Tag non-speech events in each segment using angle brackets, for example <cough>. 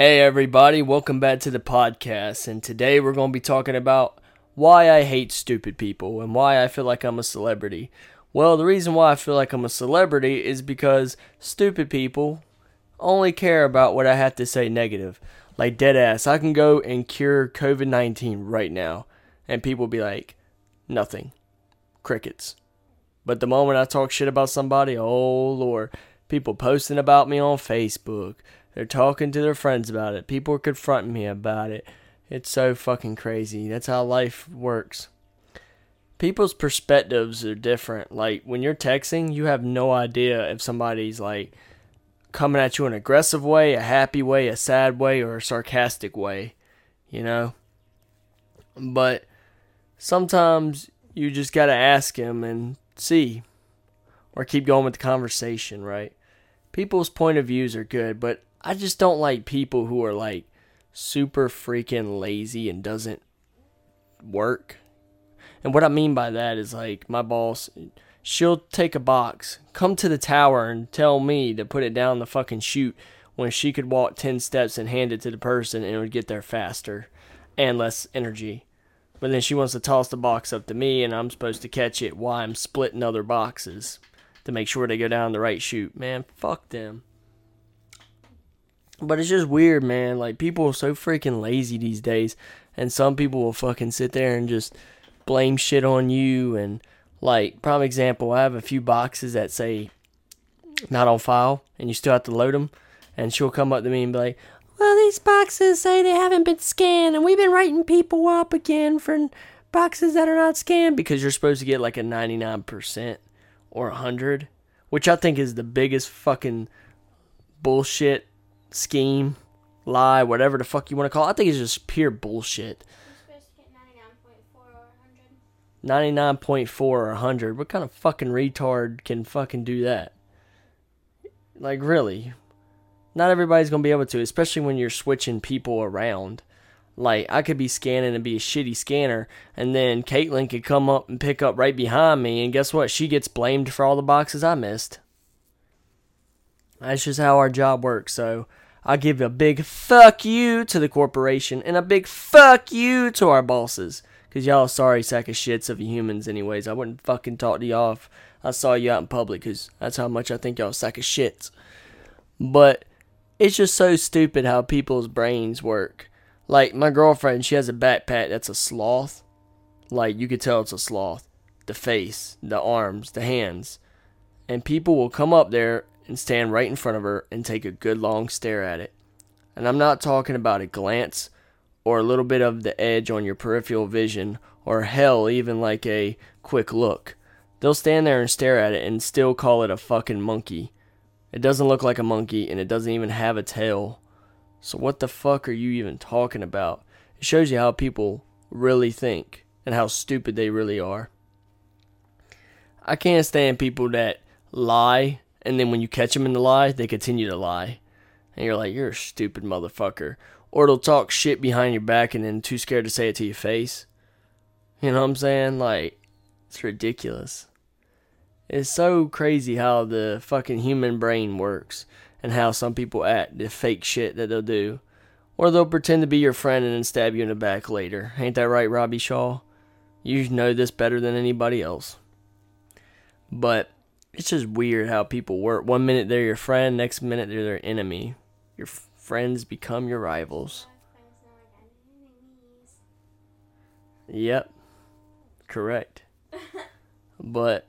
Hey, everybody, welcome back to the podcast. And today we're going to be talking about why I hate stupid people and why I feel like I'm a celebrity. Well, the reason why I feel like I'm a celebrity is because stupid people only care about what I have to say negative. Like, dead ass, I can go and cure COVID 19 right now, and people be like, nothing. Crickets. But the moment I talk shit about somebody, oh lord, people posting about me on Facebook they're talking to their friends about it. People are confronting me about it. It's so fucking crazy. That's how life works. People's perspectives are different. Like when you're texting, you have no idea if somebody's like coming at you in an aggressive way, a happy way, a sad way, or a sarcastic way, you know? But sometimes you just got to ask him and see or keep going with the conversation, right? People's point of views are good, but I just don't like people who are like super freaking lazy and doesn't work. And what I mean by that is like my boss, she'll take a box, come to the tower and tell me to put it down the fucking chute when she could walk 10 steps and hand it to the person and it would get there faster and less energy. But then she wants to toss the box up to me and I'm supposed to catch it while I'm splitting other boxes to make sure they go down the right chute. Man, fuck them. But it's just weird, man. Like people are so freaking lazy these days, and some people will fucking sit there and just blame shit on you. And like prime example, I have a few boxes that say not on file, and you still have to load them. And she'll come up to me and be like, "Well, these boxes say they haven't been scanned, and we've been writing people up again for boxes that are not scanned because you're supposed to get like a 99% or a 100, which I think is the biggest fucking bullshit scheme, lie, whatever the fuck you want to call it. I think it's just pure bullshit. 99.4 or 100. What kind of fucking retard can fucking do that? Like, really? Not everybody's going to be able to, especially when you're switching people around. Like, I could be scanning and be a shitty scanner, and then Caitlin could come up and pick up right behind me, and guess what? She gets blamed for all the boxes I missed. That's just how our job works. So I give a big fuck you to the corporation and a big fuck you to our bosses. Cause y'all sorry sack of shits of humans anyways. I wouldn't fucking talk to y'all if I saw you out in public cause that's how much I think y'all sack of shits. But it's just so stupid how people's brains work. Like my girlfriend, she has a backpack that's a sloth. Like you could tell it's a sloth. The face, the arms, the hands. And people will come up there and stand right in front of her and take a good long stare at it. And I'm not talking about a glance or a little bit of the edge on your peripheral vision or hell, even like a quick look. They'll stand there and stare at it and still call it a fucking monkey. It doesn't look like a monkey and it doesn't even have a tail. So what the fuck are you even talking about? It shows you how people really think and how stupid they really are. I can't stand people that lie and then when you catch them in the lie, they continue to lie. And you're like, you're a stupid motherfucker. Or they'll talk shit behind your back and then too scared to say it to your face. You know what I'm saying? Like, it's ridiculous. It's so crazy how the fucking human brain works and how some people act, the fake shit that they'll do. Or they'll pretend to be your friend and then stab you in the back later. Ain't that right, Robbie Shaw? You know this better than anybody else. But it's just weird how people work. One minute they're your friend, next minute they're their enemy. Your f- friends become your rivals. Yep. Correct. <laughs> but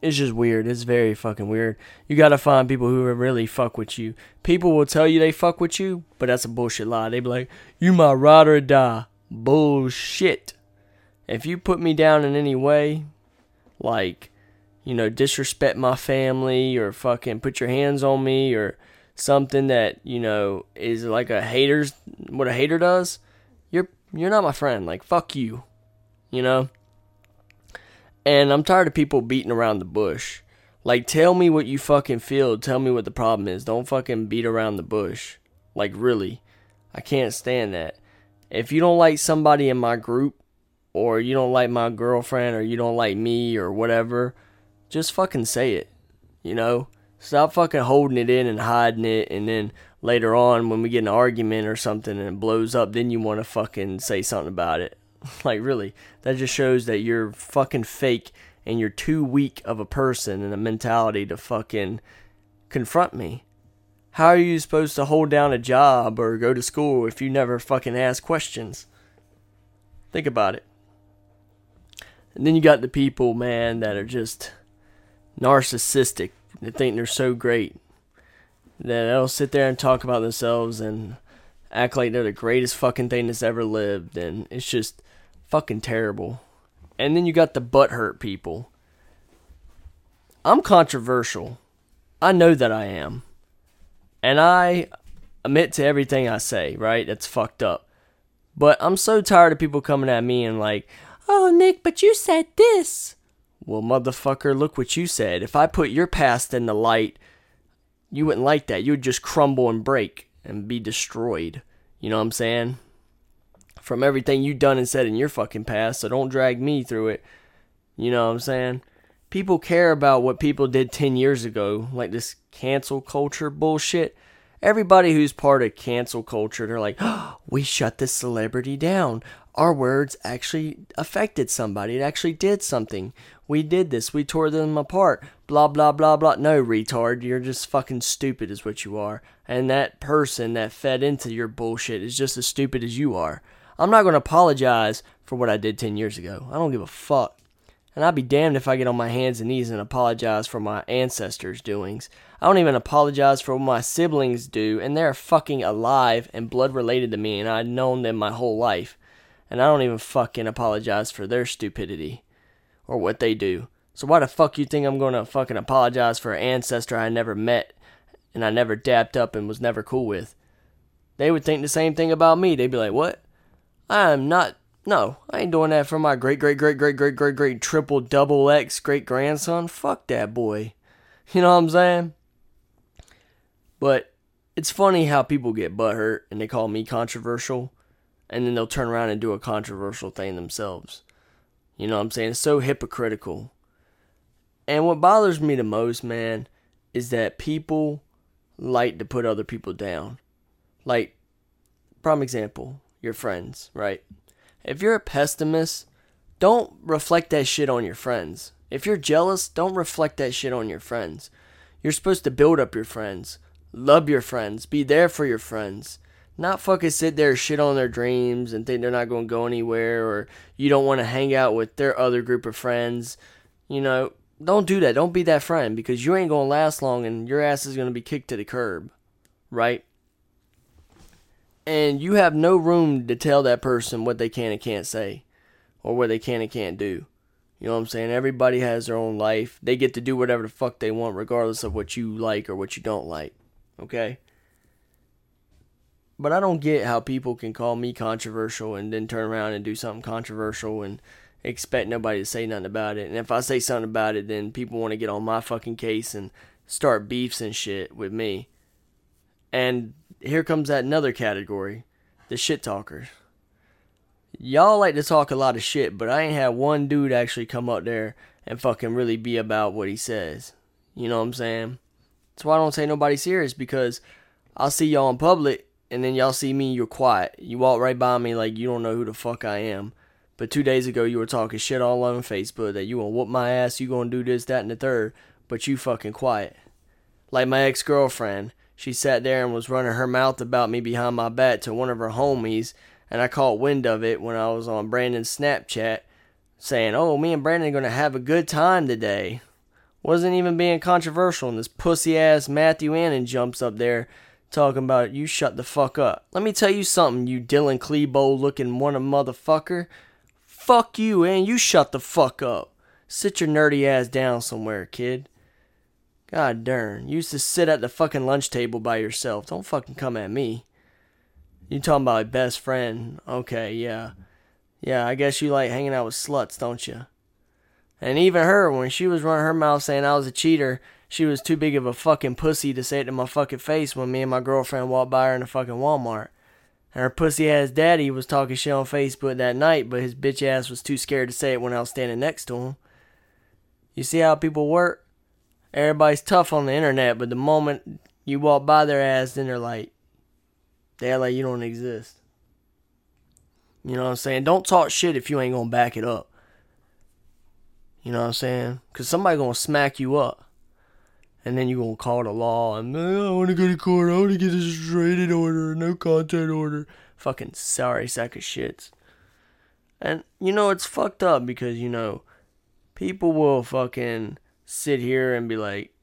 it's just weird. It's very fucking weird. You gotta find people who really fuck with you. People will tell you they fuck with you, but that's a bullshit lie. They be like, "You my ride or die." Bullshit. If you put me down in any way, like you know, disrespect my family or fucking put your hands on me or something that, you know, is like a hater's what a hater does, you're you're not my friend. Like fuck you. You know? And I'm tired of people beating around the bush. Like tell me what you fucking feel, tell me what the problem is. Don't fucking beat around the bush. Like really. I can't stand that. If you don't like somebody in my group or you don't like my girlfriend or you don't like me or whatever, just fucking say it. You know? Stop fucking holding it in and hiding it and then later on when we get an argument or something and it blows up, then you want to fucking say something about it. <laughs> like, really, that just shows that you're fucking fake and you're too weak of a person and a mentality to fucking confront me. How are you supposed to hold down a job or go to school if you never fucking ask questions? Think about it. And then you got the people, man, that are just narcissistic. They think they're so great that they'll sit there and talk about themselves and act like they're the greatest fucking thing that's ever lived, and it's just fucking terrible. And then you got the butthurt people. I'm controversial. I know that I am. And I admit to everything I say, right? That's fucked up. But I'm so tired of people coming at me and like, oh, Nick, but you said this. Well, motherfucker, look what you said. If I put your past in the light, you wouldn't like that. You would just crumble and break and be destroyed. You know what I'm saying? From everything you've done and said in your fucking past, so don't drag me through it. You know what I'm saying? People care about what people did 10 years ago, like this cancel culture bullshit. Everybody who's part of cancel culture, they're like, oh, we shut this celebrity down. Our words actually affected somebody. It actually did something. We did this. We tore them apart. Blah, blah, blah, blah. No, retard. You're just fucking stupid, is what you are. And that person that fed into your bullshit is just as stupid as you are. I'm not going to apologize for what I did 10 years ago. I don't give a fuck. And I'd be damned if I get on my hands and knees and apologize for my ancestors' doings. I don't even apologize for what my siblings do, and they're fucking alive and blood related to me, and I've known them my whole life. And I don't even fucking apologize for their stupidity or what they do. So why the fuck you think I'm gonna fucking apologize for an ancestor I never met and I never dapped up and was never cool with? They would think the same thing about me. They'd be like, what? I am not no, I ain't doing that for my great, great, great, great, great, great, great, triple, double X great grandson. Fuck that boy. <laughs> You know what I'm saying? But it's funny how people get butthurt and they call me controversial, and then they'll turn around and do a controversial thing themselves. You know what I'm saying? It's so hypocritical. And what bothers me the most, man, is that people like to put other people down. Like, prime example, your friends, right? If you're a pessimist, don't reflect that shit on your friends. If you're jealous, don't reflect that shit on your friends. You're supposed to build up your friends, love your friends, be there for your friends. Not fucking sit there shit on their dreams and think they're not going to go anywhere or you don't want to hang out with their other group of friends. You know, don't do that. Don't be that friend because you ain't going to last long and your ass is going to be kicked to the curb. Right? and you have no room to tell that person what they can and can't say or what they can and can't do. You know what I'm saying? Everybody has their own life. They get to do whatever the fuck they want, regardless of what you like or what you don't like. Okay? But I don't get how people can call me controversial and then turn around and do something controversial and expect nobody to say nothing about it. And if I say something about it, then people want to get on my fucking case and start beefs and shit with me. And here comes that another category the shit talkers. Y'all like to talk a lot of shit, but I ain't had one dude actually come up there and fucking really be about what he says. You know what I'm saying? That's why I don't say nobody serious because I'll see y'all in public and then y'all see me, you're quiet. You walk right by me like you don't know who the fuck I am. But two days ago you were talking shit all on Facebook that you gonna whoop my ass, you gonna do this, that, and the third, but you fucking quiet. Like my ex girlfriend she sat there and was running her mouth about me behind my back to one of her homies, and I caught wind of it when I was on Brandon's Snapchat, saying, Oh, me and Brandon are to have a good time today. Wasn't even being controversial, and this pussy ass Matthew Annan jumps up there talking about you shut the fuck up. Let me tell you something, you Dylan Klebold looking one a motherfucker. Fuck you, and you shut the fuck up. Sit your nerdy ass down somewhere, kid. God darn. You used to sit at the fucking lunch table by yourself. Don't fucking come at me. You talking about my best friend. Okay, yeah. Yeah, I guess you like hanging out with sluts, don't you? And even her, when she was running her mouth saying I was a cheater, she was too big of a fucking pussy to say it to my fucking face when me and my girlfriend walked by her in a fucking Walmart. And her pussy ass daddy was talking shit on Facebook that night, but his bitch ass was too scared to say it when I was standing next to him. You see how people work? Everybody's tough on the internet, but the moment You walk by their ass, then they're like, they act like you don't exist. You know what I'm saying? Don't talk shit if you ain't gonna back it up. You know what I'm saying? Cause somebody gonna smack you up. And then you gonna call the law and I wanna go to court, I wanna get a restraining order, no contact order. Fucking sorry sack of shits. And you know it's fucked up because you know people will fucking sit here and be like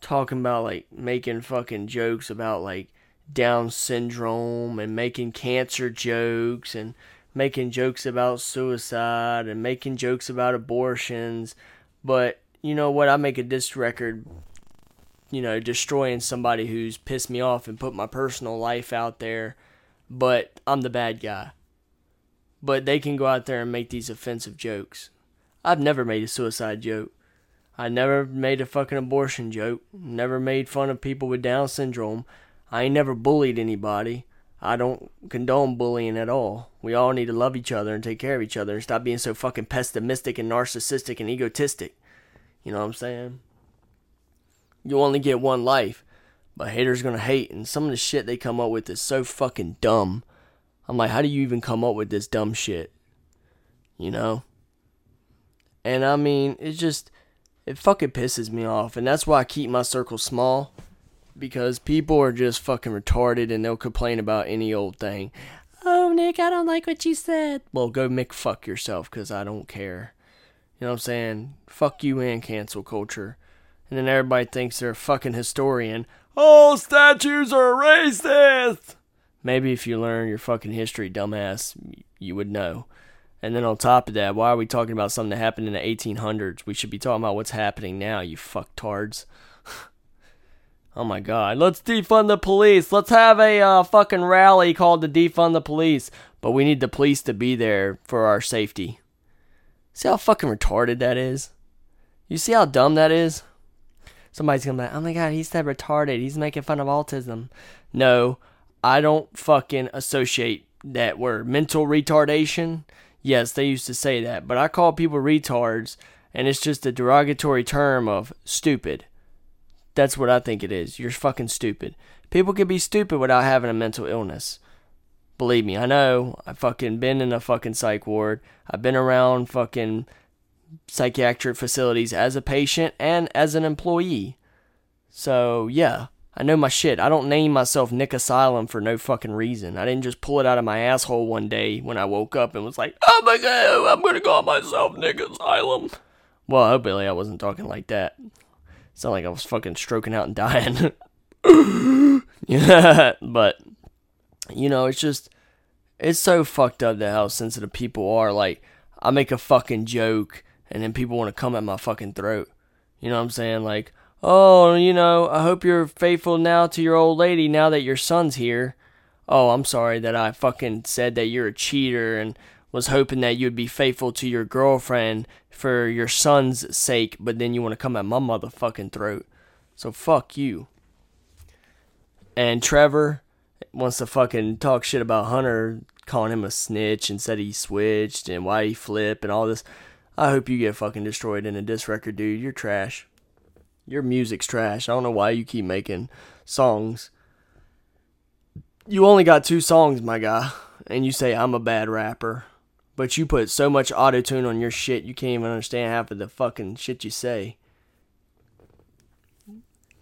talking about like making fucking jokes about like down syndrome and making cancer jokes and making jokes about suicide and making jokes about abortions. But you know what? I make a disc record, you know, destroying somebody who's pissed me off and put my personal life out there. But I'm the bad guy. But they can go out there and make these offensive jokes. I've never made a suicide joke. I never made a fucking abortion joke. Never made fun of people with Down syndrome. I ain't never bullied anybody. I don't condone bullying at all. We all need to love each other and take care of each other and stop being so fucking pessimistic and narcissistic and egotistic. You know what I'm saying? You only get one life, but haters gonna hate, and some of the shit they come up with is so fucking dumb. I'm like, how do you even come up with this dumb shit? You know? And I mean, it just, it fucking pisses me off, and that's why I keep my circle small because people are just fucking retarded and they'll complain about any old thing. Oh, Nick, I don't like what you said. Well, go make fuck yourself because I don't care. You know what I'm saying? Fuck you and cancel culture. And then everybody thinks they're a fucking historian. All statues are racist! Maybe if you learn your fucking history, dumbass, you would know. And then on top of that, why are we talking about something that happened in the 1800s? We should be talking about what's happening now, you fucktards. <laughs> Oh my god. Let's defund the police. Let's have a uh, fucking rally called to defund the police. But we need the police to be there for our safety. See how fucking retarded that is? You see how dumb that is? Somebody's gonna be like, oh my god, he's that retarded. He's making fun of autism. No, I don't fucking associate that word. Mental retardation. Yes, they used to say that. But I call people retards, and it's just a derogatory term of stupid. That's what I think it is. You're fucking stupid. People can be stupid without having a mental illness. Believe me, I know. I've fucking been in a fucking psych ward. I've been around fucking psychiatric facilities as a patient and as an employee. So, yeah, I know my shit. I don't name myself Nick Asylum for no fucking reason. I didn't just pull it out of my asshole one day when I woke up and was like, oh my god, I'm gonna call myself Nick Asylum. Well, hopefully I wasn't talking like that. Sound like I was fucking stroking out and dying. yeah, <laughs> but you know, it's just it's so fucked up that how sensitive people are. Like, I make a fucking joke and then people want to come at my fucking throat. You know what I'm saying? Like, oh, you know, I hope you're faithful now to your old lady now that your son's here. Oh, I'm sorry that I fucking said that you're a cheater and was hoping that you'd be faithful to your girlfriend for your son's sake, but then you want to come at my motherfucking throat. So fuck you. And Trevor wants to fucking talk shit about Hunter, calling him a snitch and said he switched and why he flipped and all this. I hope you get fucking destroyed in a disc record, dude. You're trash. Your music's trash. I don't know why you keep making songs. You only got two songs, my guy, and you say I'm a bad rapper. But you put so much auto tune on your shit, you can't even understand half of the fucking shit you say.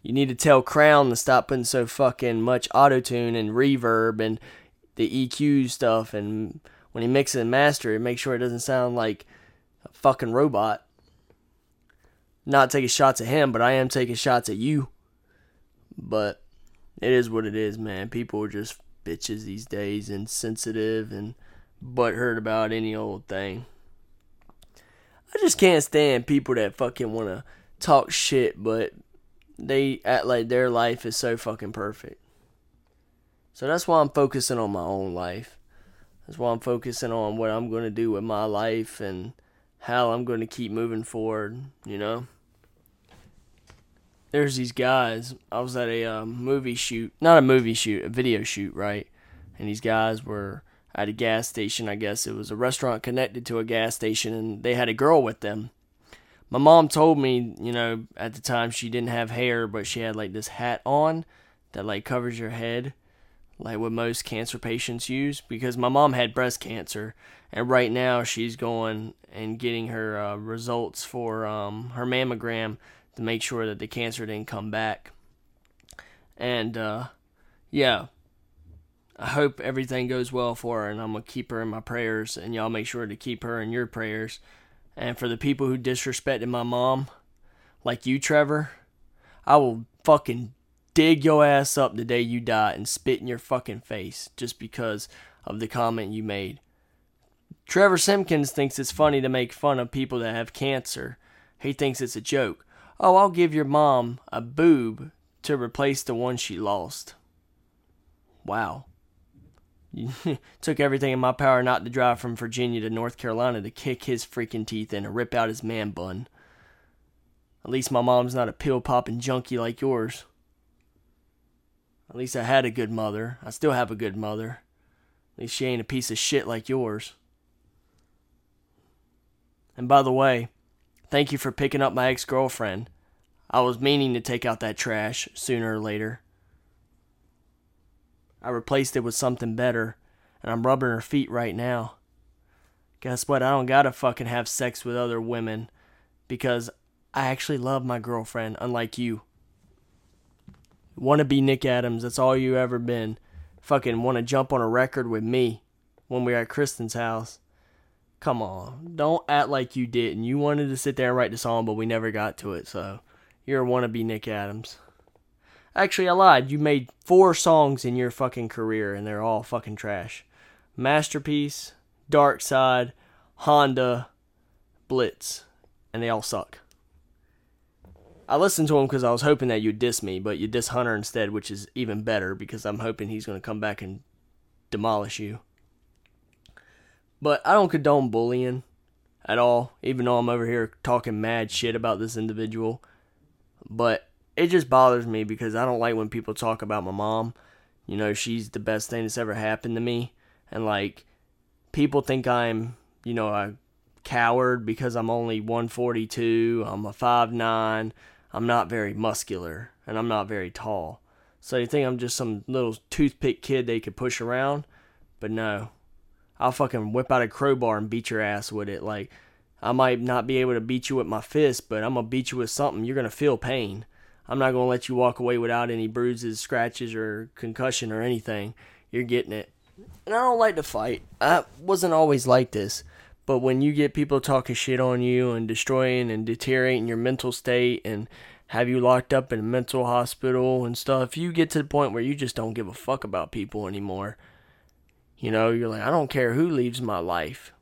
You need to tell Crown to stop putting so fucking much auto tune and reverb and the EQ stuff. And when he mixes and master it, make sure it doesn't sound like a fucking robot. Not taking shots at him, but I am taking shots at you. But it is what it is, man. People are just bitches these days and sensitive and butthurt about any old thing. I just can't stand people that fucking want to talk shit, but they act like their life is so fucking perfect. So that's why I'm focusing on my own life. That's why I'm focusing on what I'm going to do with my life and how I'm going to keep moving forward, you know? There's these guys. I was at a uh, movie shoot, not a movie shoot, a video shoot, right? And these guys were at a gas station. I guess it was a restaurant connected to a gas station, and they had a girl with them. My mom told me, you know, at the time she didn't have hair, but she had like this hat on that like covers your head, like what most cancer patients use. Because my mom had breast cancer, and right now she's going and getting her uh, results for um, her mammogram to make sure that the cancer didn't come back. And uh, yeah, I hope everything goes well for her, and I'm gonna keep her in my prayers, and y'all make sure to keep her in your prayers. And for the people who disrespected my mom, like you, Trevor, I will fucking dig your ass up the day you die and spit in your fucking face just because of the comment you made. Trevor Simpkins thinks it's funny to make fun of people that have cancer. He thinks it's a joke. Oh, I'll give your mom a boob to replace the one she lost. Wow. <laughs> Took everything in my power not to drive from Virginia to North Carolina to kick his freaking teeth in and rip out his man bun. At least my mom's not a pill popping junkie like yours. At least I had a good mother. I still have a good mother. At least she ain't a piece of shit like yours. And by the way, thank you for picking up my ex girlfriend. I was meaning to take out that trash sooner or later. I replaced it with something better, and I'm rubbing her feet right now. Guess what? I don't gotta fucking have sex with other women because I actually love my girlfriend, unlike you. Wanna be Nick Adams, that's all you ever been. Fucking wanna jump on a record with me when we were at Kristen's house. Come on, don't act like you didn't. You wanted to sit there and write the song, but we never got to it, so you're a wannabe Nick Adams. Actually, I lied. You made four songs in your fucking career, and they're all fucking trash. Masterpiece, Dark Side, Honda, Blitz, and they all suck. I listened to him because I was hoping that you'd diss me, but you diss Hunter instead, which is even better because I'm hoping he's going to come back and demolish you. But I don't condone bullying at all, even though I'm over here talking mad shit about this individual. But it just bothers me because I don't like when people talk about my mom. You know, she's the best thing that's ever happened to me. And like, people think I'm, you know, a coward because I'm only 142, I'm a 5'9, I'm not very muscular, and I'm not very tall. So you think I'm just some little toothpick kid they could push around? But no. I'll fucking whip out a crowbar and beat your ass with it. Like, I might not be able to beat you with my fist, but I'm gonna beat you with something. You're gonna feel pain. I'm not gonna let you walk away without any bruises, scratches, or concussion or anything. You're getting it. And I don't like to fight. I wasn't always like this. But when you get people talking shit on you and destroying and deteriorating your mental state and have you locked up in a mental hospital and stuff, you get to the point where you just don't give a fuck about people anymore. You know, you're like, I don't care who leaves my life.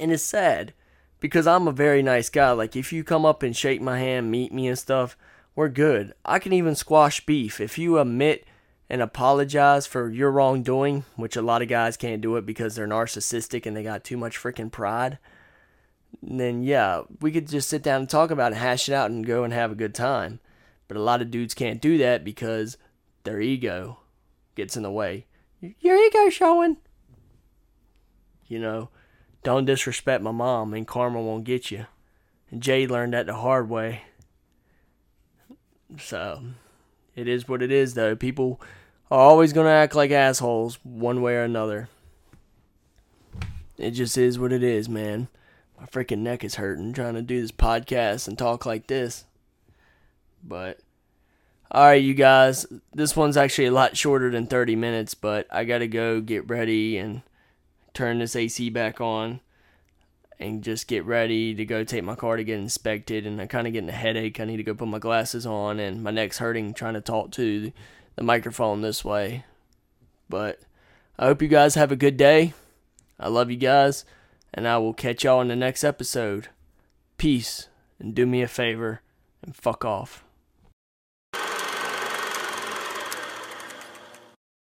And it's sad because I'm a very nice guy. Like, if you come up and shake my hand, meet me and stuff, we're good. I can even squash beef. If you admit and apologize for your wrongdoing, which a lot of guys can't do it because they're narcissistic and they got too much freaking pride, then yeah, we could just sit down and talk about it, hash it out, and go and have a good time. But a lot of dudes can't do that because their ego gets in the way. Your ego showing. You know, don't disrespect my mom, and karma won't get you. And Jay learned that the hard way. So, it is what it is, though. People are always going to act like assholes one way or another. It just is what it is, man. My freaking neck is hurting trying to do this podcast and talk like this. But, alright, you guys. This one's actually a lot shorter than 30 minutes, but I gotta go get ready and turn this AC back on and just get ready to go take my car to get inspected. And I'm kind of getting a headache. I need to go put my glasses on, and my neck's hurting trying to talk to the microphone this way. But I hope you guys have a good day. I love you guys, and I will catch y'all in the next episode. Peace, and do me a favor and fuck off.